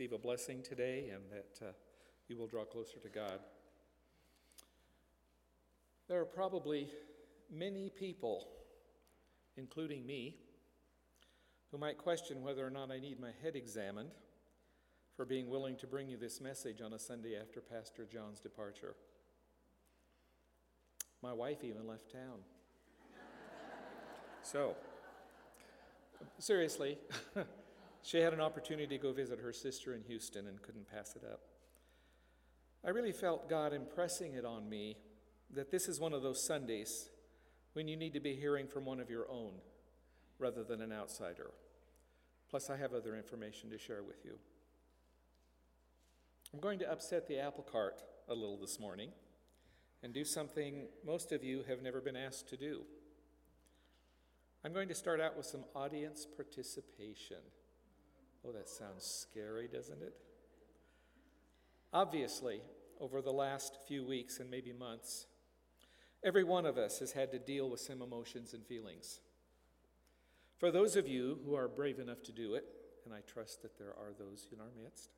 receive a blessing today and that uh, you will draw closer to God. There are probably many people, including me, who might question whether or not I need my head examined for being willing to bring you this message on a Sunday after Pastor John's departure. My wife even left town. so, seriously, She had an opportunity to go visit her sister in Houston and couldn't pass it up. I really felt God impressing it on me that this is one of those Sundays when you need to be hearing from one of your own rather than an outsider. Plus, I have other information to share with you. I'm going to upset the apple cart a little this morning and do something most of you have never been asked to do. I'm going to start out with some audience participation. Oh, that sounds scary, doesn't it? Obviously, over the last few weeks and maybe months, every one of us has had to deal with some emotions and feelings. For those of you who are brave enough to do it, and I trust that there are those in our midst,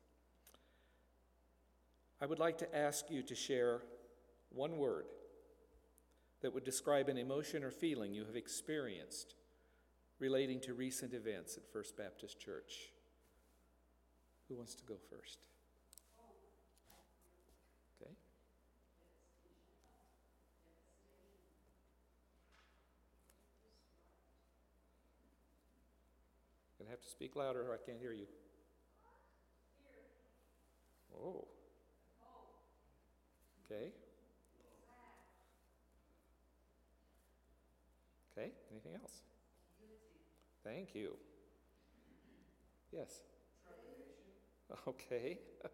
I would like to ask you to share one word that would describe an emotion or feeling you have experienced relating to recent events at First Baptist Church. Who wants to go first? Okay. Gonna have to speak louder or I can't hear you. Oh. Okay. Okay, anything else? Thank you. Yes. Okay.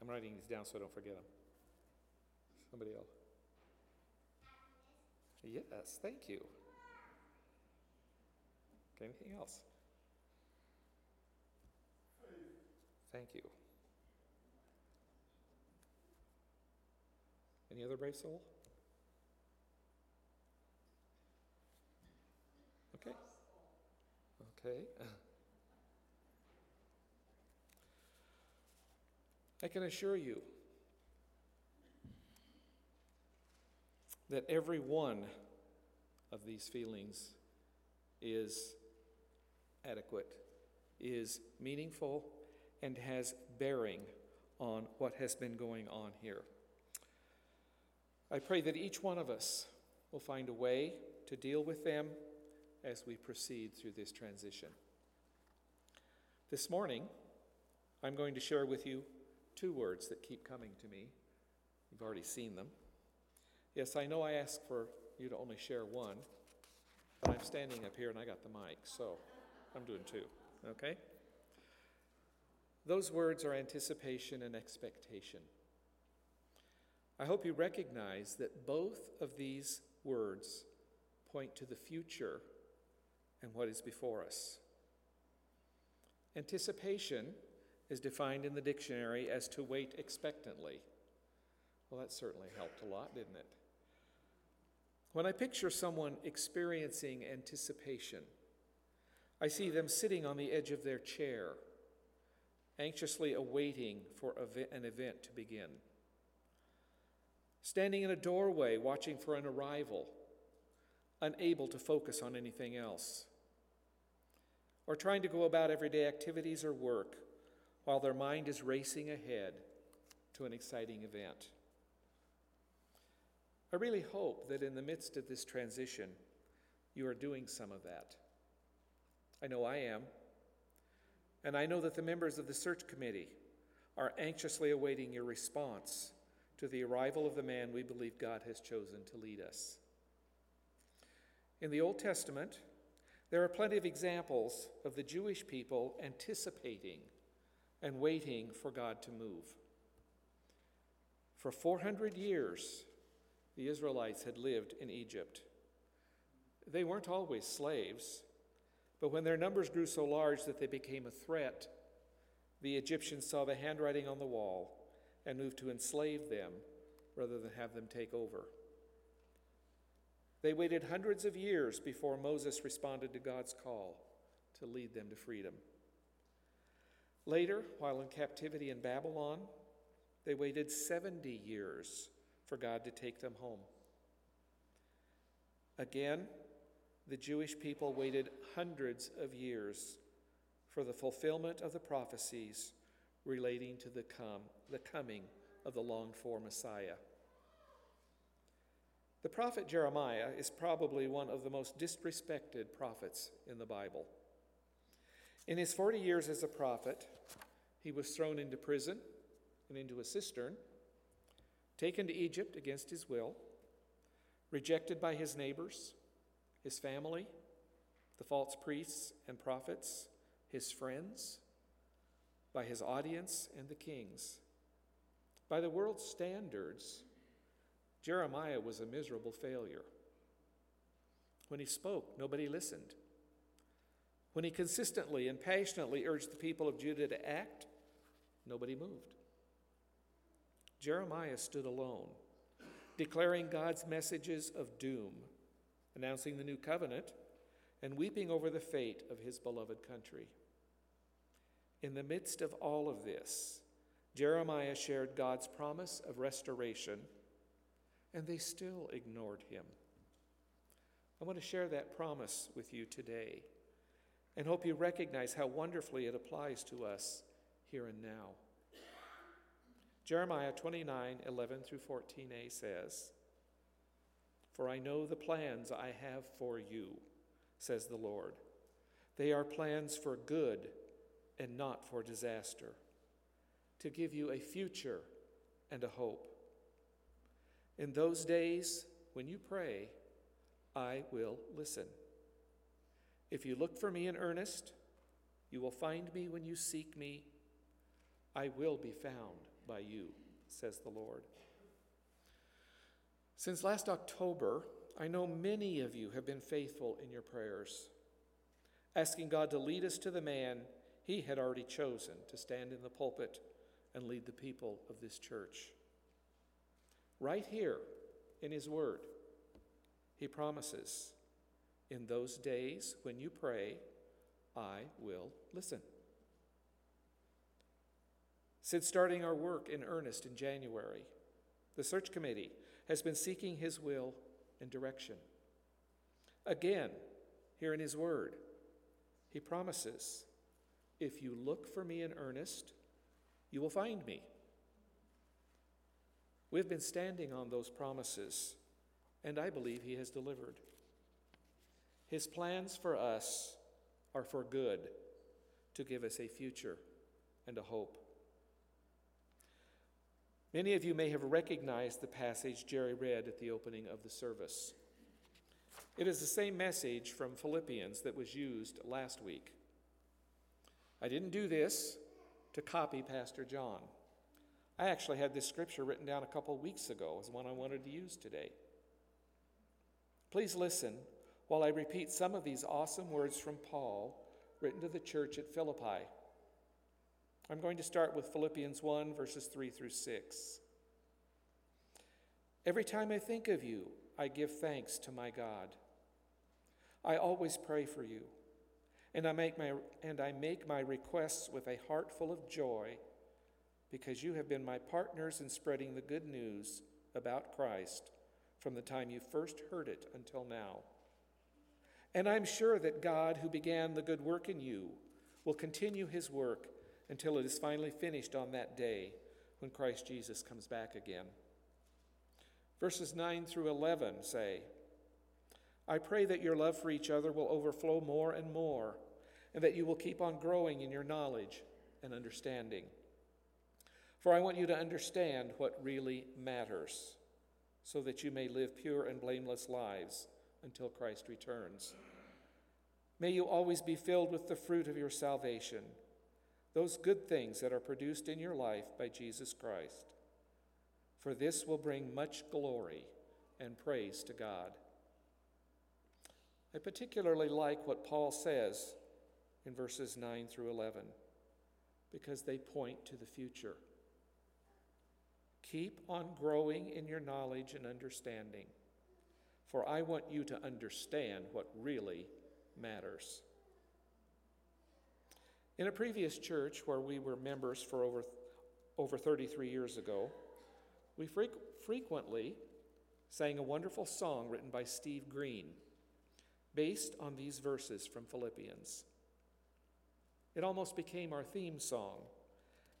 I'm writing these down so I don't forget them. Somebody else. Yes, thank you. Okay, anything else? Thank you. Any other brave soul? Okay. Okay. I can assure you that every one of these feelings is adequate, is meaningful, and has bearing on what has been going on here. I pray that each one of us will find a way to deal with them as we proceed through this transition. This morning, I'm going to share with you two words that keep coming to me. You've already seen them. Yes, I know I asked for you to only share one, but I'm standing up here and I got the mic, so I'm doing two, okay? Those words are anticipation and expectation. I hope you recognize that both of these words point to the future and what is before us. Anticipation is defined in the dictionary as to wait expectantly. Well, that certainly helped a lot, didn't it? When I picture someone experiencing anticipation, I see them sitting on the edge of their chair, anxiously awaiting for an event to begin. Standing in a doorway, watching for an arrival, unable to focus on anything else. Or trying to go about everyday activities or work while their mind is racing ahead to an exciting event. I really hope that in the midst of this transition, you are doing some of that. I know I am. And I know that the members of the search committee are anxiously awaiting your response to the arrival of the man we believe God has chosen to lead us. In the Old Testament, there are plenty of examples of the Jewish people anticipating and waiting for God to move. For 400 years, the Israelites had lived in Egypt. They weren't always slaves, but when their numbers grew so large that they became a threat, the Egyptians saw the handwriting on the wall and moved to enslave them rather than have them take over. They waited hundreds of years before Moses responded to God's call to lead them to freedom. Later, while in captivity in Babylon, they waited 70 years for God to take them home. Again, the Jewish people waited hundreds of years for the fulfillment of the prophecies relating to the, the coming of the longed for Messiah. The prophet Jeremiah is probably one of the most disrespected prophets in the Bible. In his 40 years as a prophet, he was thrown into prison and into a cistern, taken to Egypt against his will, rejected by his neighbors, his family, the false priests and prophets, his friends, by his audience and the kings. By the world's standards, Jeremiah was a miserable failure. When he spoke, nobody listened. When he consistently and passionately urged the people of Judah to act, nobody moved. Jeremiah stood alone, declaring God's messages of doom, announcing the new covenant, and weeping over the fate of his beloved country. In the midst of all of this, Jeremiah shared God's promise of restoration, and they still ignored him. I want to share that promise with you today and hope you recognize how wonderfully it applies to us here and now. Jeremiah 29 11 through 14a says, For I know the plans I have for you, says the Lord. They are plans for good and not for disaster, to give you a future and a hope. In those days, when you pray, I will listen. If you look for me in earnest, you will find me when you seek me. I will be found by you, says the Lord. Since last October, I know many of you have been faithful in your prayers, asking God to lead us to the man he had already chosen to stand in the pulpit and lead the people of this church. Right here in his word, he promises in those days when you pray, I will listen. Since starting our work in earnest in January, the search committee has been seeking His will and direction. Again, here in His Word, He promises if you look for me in earnest, you will find me. We've been standing on those promises, and I believe He has delivered. His plans for us are for good, to give us a future and a hope. Many of you may have recognized the passage Jerry read at the opening of the service. It is the same message from Philippians that was used last week. I didn't do this to copy Pastor John. I actually had this scripture written down a couple weeks ago as one I wanted to use today. Please listen while I repeat some of these awesome words from Paul written to the church at Philippi. I'm going to start with Philippians 1, verses 3 through 6. Every time I think of you, I give thanks to my God. I always pray for you, and I make my, and I make my requests with a heart full of joy because you have been my partners in spreading the good news about Christ from the time you first heard it until now. And I'm sure that God, who began the good work in you, will continue his work until it is finally finished on that day when Christ Jesus comes back again. Verses 9 through 11 say, I pray that your love for each other will overflow more and more, and that you will keep on growing in your knowledge and understanding. For I want you to understand what really matters, so that you may live pure and blameless lives until Christ returns. May you always be filled with the fruit of your salvation, those good things that are produced in your life by Jesus Christ. For this will bring much glory and praise to God. I particularly like what Paul says in verses 9 through 11 because they point to the future. Keep on growing in your knowledge and understanding for I want you to understand what really matters. In a previous church where we were members for over, over 33 years ago, we freq- frequently sang a wonderful song written by Steve Green based on these verses from Philippians. It almost became our theme song,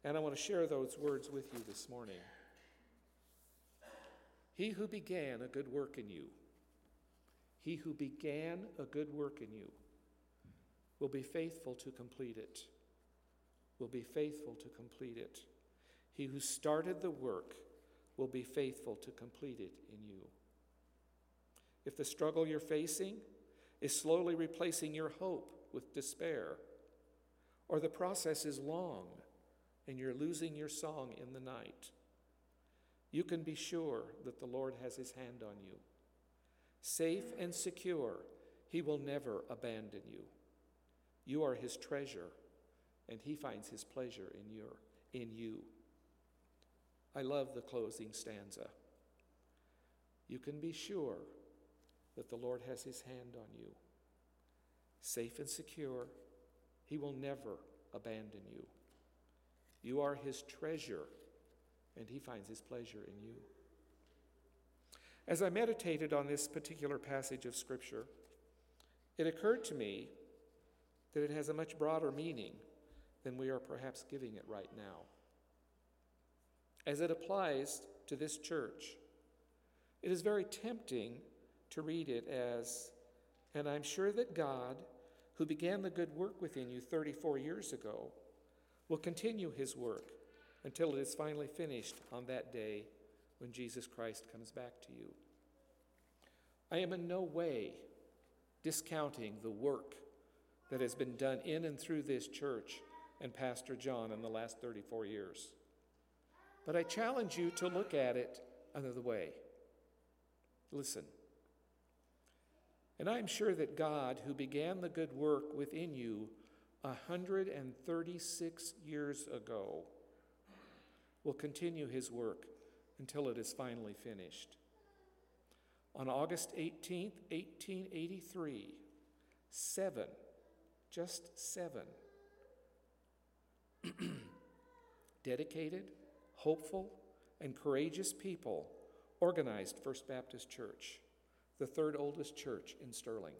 and I want to share those words with you this morning. He who began a good work in you, he who began a good work in you, will be faithful to complete it. Will be faithful to complete it. He who started the work will be faithful to complete it in you. If the struggle you're facing is slowly replacing your hope with despair, or the process is long and you're losing your song in the night, you can be sure that the Lord has his hand on you. Safe and secure, he will never abandon you. You are his treasure, and he finds his pleasure in your in you. I love the closing stanza. You can be sure that the Lord has his hand on you. Safe and secure, he will never abandon you. You are his treasure, and he finds his pleasure in you. As I meditated on this particular passage of Scripture, it occurred to me that it has a much broader meaning than we are perhaps giving it right now. As it applies to this church, it is very tempting to read it as, and I'm sure that God, who began the good work within you 34 years ago, will continue his work until it is finally finished on that day when Jesus Christ comes back to you. I am in no way discounting the work that has been done in and through this church and Pastor John in the last 34 years. But I challenge you to look at it another way. Listen. And I'm sure that God, who began the good work within you 136 years ago, will continue his work until it is finally finished. On August 18th, 1883, seven, just seven, dedicated, hopeful, and courageous people organized First Baptist Church, the third oldest church in Sterling.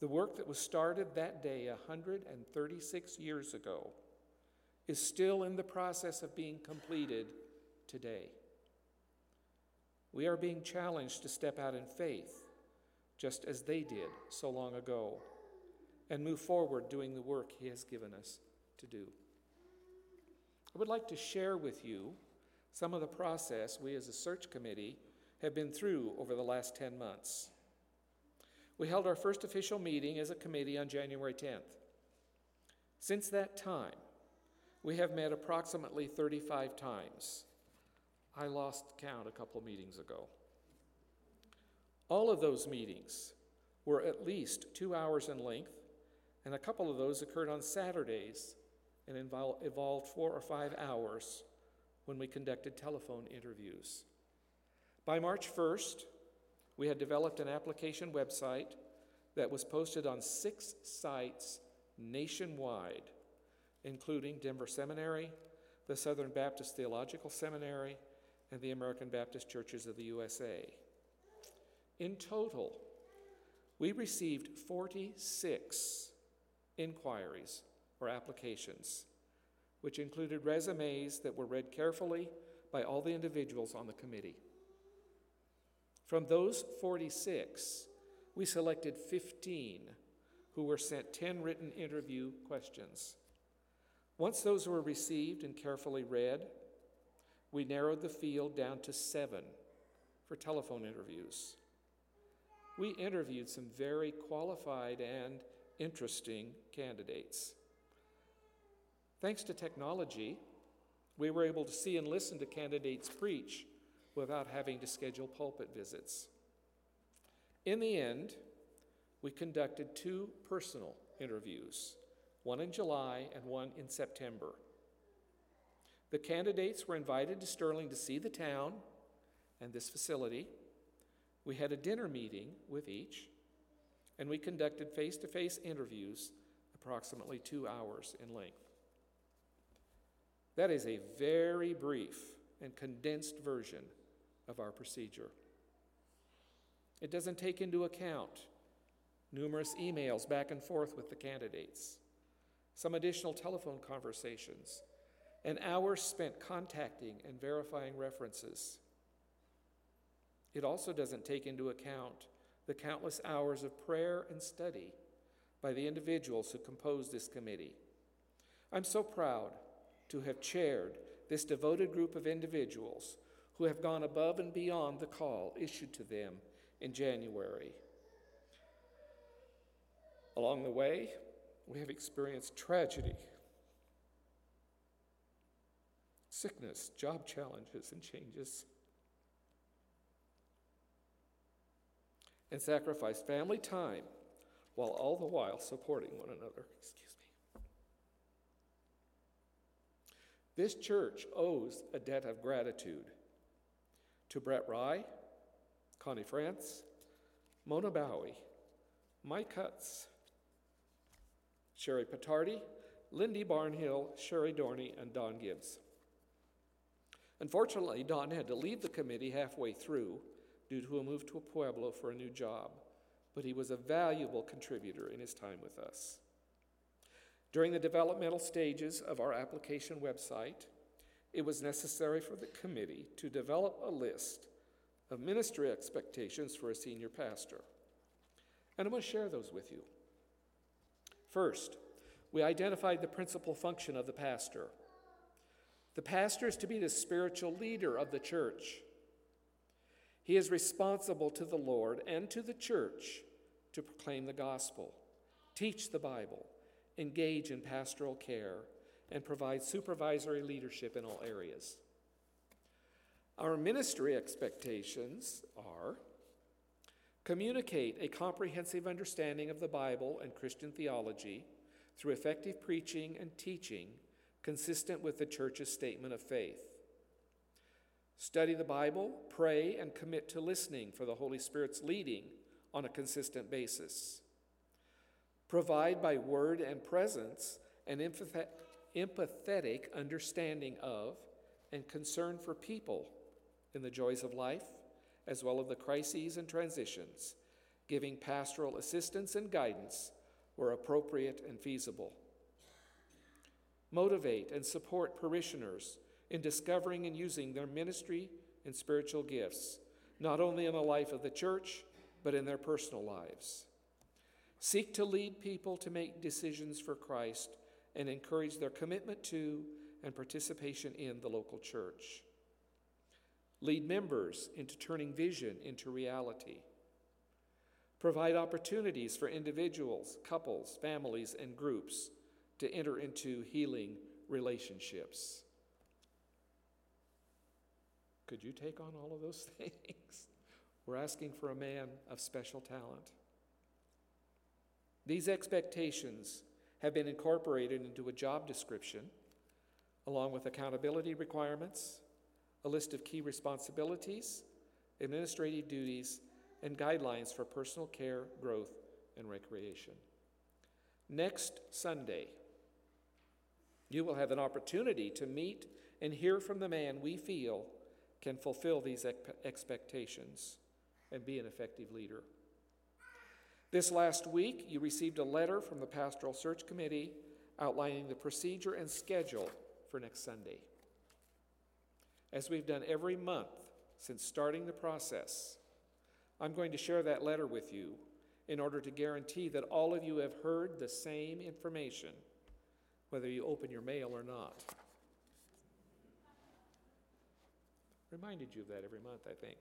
The work that was started that day 136 years ago is still in the process of being completed today. We are being challenged to step out in faith, just as they did so long ago, and move forward doing the work He has given us to do. I would like to share with you some of the process we as a search committee have been through over the last 10 months. We held our first official meeting as a committee on January 10th. Since that time, we have met approximately 35 times. I lost count a couple meetings ago. All of those meetings were at least two hours in length, and a couple of those occurred on Saturdays and involved four or five hours when we conducted telephone interviews. By March 1st, we had developed an application website that was posted on six sites nationwide, including Denver Seminary, the Southern Baptist Theological Seminary, and the American Baptist Churches of the USA. In total, we received 46 inquiries or applications, which included resumes that were read carefully by all the individuals on the committee. From those 46, we selected 15 who were sent 10 written interview questions. Once those were received and carefully read, we narrowed the field down to seven for telephone interviews. We interviewed some very qualified and interesting candidates. Thanks to technology, we were able to see and listen to candidates preach without having to schedule pulpit visits. In the end, we conducted two personal interviews, one in July and one in September. The candidates were invited to Sterling to see the town and this facility. We had a dinner meeting with each, and we conducted face to face interviews approximately two hours in length. That is a very brief and condensed version of our procedure. It doesn't take into account numerous emails back and forth with the candidates, some additional telephone conversations, and hours spent contacting and verifying references. It also doesn't take into account the countless hours of prayer and study by the individuals who compose this committee. I'm so proud to have chaired this devoted group of individuals who have gone above and beyond the call issued to them in January. Along the way, we have experienced tragedy, sickness, job challenges, and changes. And sacrifice family time while all the while supporting one another. Excuse me. This church owes a debt of gratitude to Brett Rye, Connie France, Mona Bowie, Mike Cutts, Sherry Patardi, Lindy Barnhill, Sherry Dorney, and Don Gibbs. Unfortunately, Don had to leave the committee halfway through due to a move to a Pueblo for a new job, but he was a valuable contributor in his time with us. During the developmental stages of our application website, it was necessary for the committee to develop a list of ministry expectations for a senior pastor. And I'm going to share those with you. First, we identified the principal function of the pastor. The pastor is to be the spiritual leader of the church. He is responsible to the Lord and to the church to proclaim the gospel, teach the Bible, engage in pastoral care, and provide supervisory leadership in all areas. Our ministry expectations are communicate a comprehensive understanding of the Bible and Christian theology through effective preaching and teaching consistent with the church's statement of faith. Study the Bible, pray, and commit to listening for the Holy Spirit's leading on a consistent basis. Provide by word and presence an empathetic understanding of and concern for people in the joys of life, as well as the crises and transitions, giving pastoral assistance and guidance where appropriate and feasible. Motivate and support parishioners in discovering and using their ministry and spiritual gifts, not only in the life of the church, but in their personal lives. Seek to lead people to make decisions for Christ and encourage their commitment to and participation in the local church. Lead members into turning vision into reality. Provide opportunities for individuals, couples, families, and groups to enter into healing relationships. Could you take on all of those things? We're asking for a man of special talent. These expectations have been incorporated into a job description, along with accountability requirements, a list of key responsibilities, administrative duties, and guidelines for personal care, growth, and recreation. Next Sunday, you will have an opportunity to meet and hear from the man we feel can fulfill these expectations and be an effective leader. This last week, you received a letter from the Pastoral Search Committee outlining the procedure and schedule for next Sunday. As we've done every month since starting the process, I'm going to share that letter with you in order to guarantee that all of you have heard the same information, whether you open your mail or not. Reminded you of that every month, I think.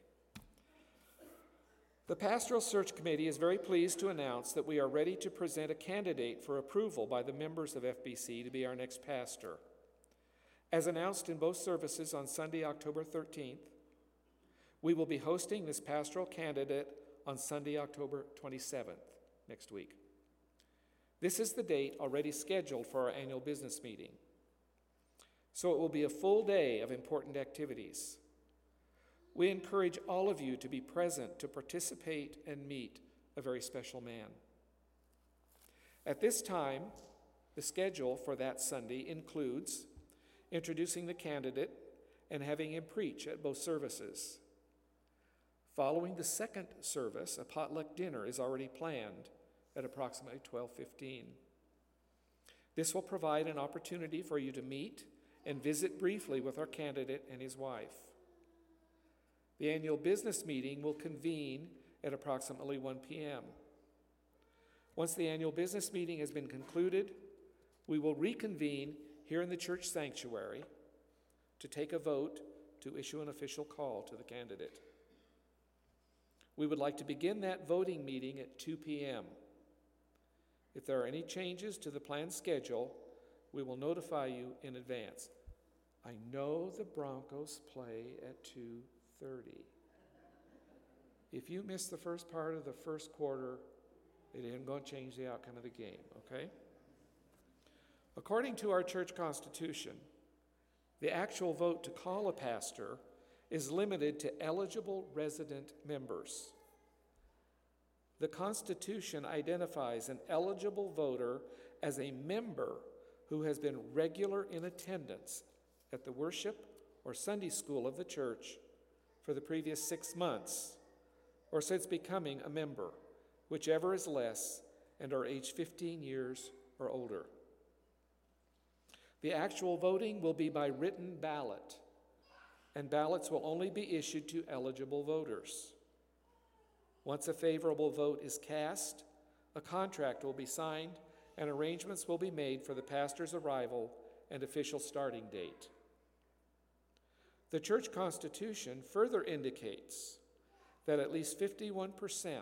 The Pastoral Search Committee is very pleased to announce that we are ready to present a candidate for approval by the members of FBC to be our next pastor. As announced in both services on Sunday, October 13th, we will be hosting this pastoral candidate on Sunday, October 27th, next week. This is the date already scheduled for our annual business meeting. So it will be a full day of important activities. We encourage all of you to be present to participate and meet a very special man. At this time, The schedule for that Sunday includes introducing the candidate and having him preach at both services. Following the second service, a potluck dinner is already planned at approximately 12:15. This will provide an opportunity for you to meet and visit briefly with our candidate and his wife. The annual business meeting will convene at approximately 1 p.m. Once the annual business meeting has been concluded, we will reconvene here in the church sanctuary to take a vote to issue an official call to the candidate. We would like to begin that voting meeting at 2 p.m. If there are any changes to the planned schedule, we will notify you in advance. I know the Broncos play at 2:30. If you miss the first part of the first quarter, it isn't going to change the outcome of the game, okay? According to our church constitution, the actual vote to call a pastor is limited to eligible resident members. The Constitution identifies an eligible voter as a member who has been regular in attendance at the worship or Sunday school of the church for the previous six months or since becoming a member, whichever is less, and are age 15 years or older. The actual voting will be by written ballot, and ballots will only be issued to eligible voters. Once a favorable vote is cast, a contract will be signed and arrangements will be made for the pastor's arrival and official starting date. The church constitution further indicates that at least 51%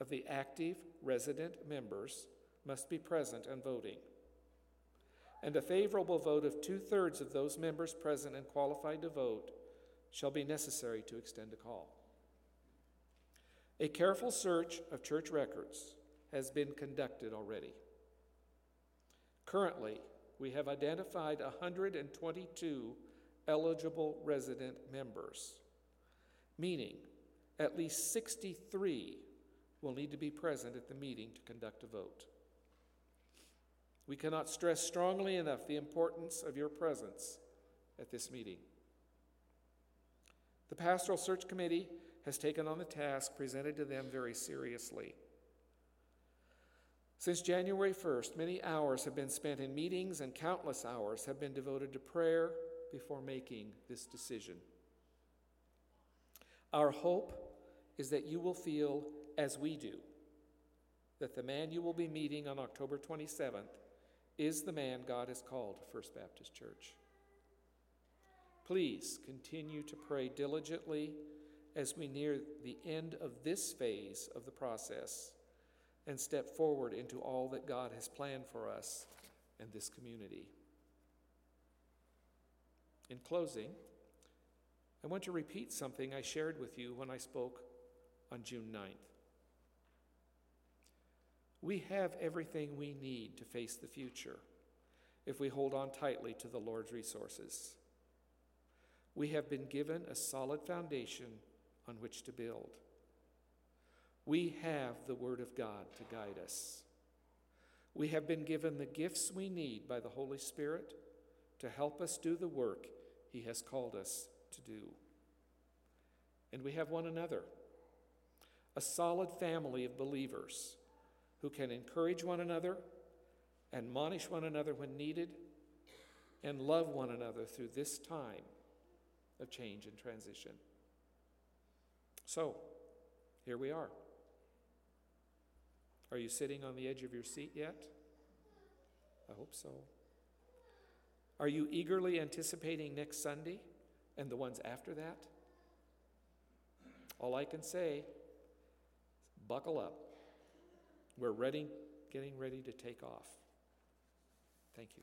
of the active resident members must be present and voting and a favorable vote of two thirds of those members present and qualified to vote shall be necessary to extend a call. A careful search of church records has been conducted already. Currently, we have identified 122 eligible resident members, meaning at least 63 will need to be present at the meeting to conduct a vote. We cannot stress strongly enough the importance of your presence at this meeting. The Pastoral Search Committee has taken on the task presented to them very seriously. Since January 1st, many hours have been spent in meetings and countless hours have been devoted to prayer before making this decision. Our hope is that you will feel, as we do, that the man you will be meeting on October 27th is the man God has called First Baptist Church. Please continue to pray diligently as we near the end of this phase of the process and step forward into all that God has planned for us and this community. In closing, I want to repeat something I shared with you when I spoke on June 9th. We have everything we need to face the future if we hold on tightly to the Lord's resources. We have been given a solid foundation on which to build. We have the Word of God to guide us. We have been given the gifts we need by the Holy Spirit to help us do the work He has called us to do. And we have one another, a solid family of believers who can encourage one another, admonish one another when needed, and love one another through this time of change and transition. So, here we are. Are you sitting on the edge of your seat yet? I hope so. Are you eagerly anticipating next Sunday and the ones after that? All I can say, buckle up. We're ready, getting ready to take off. Thank you.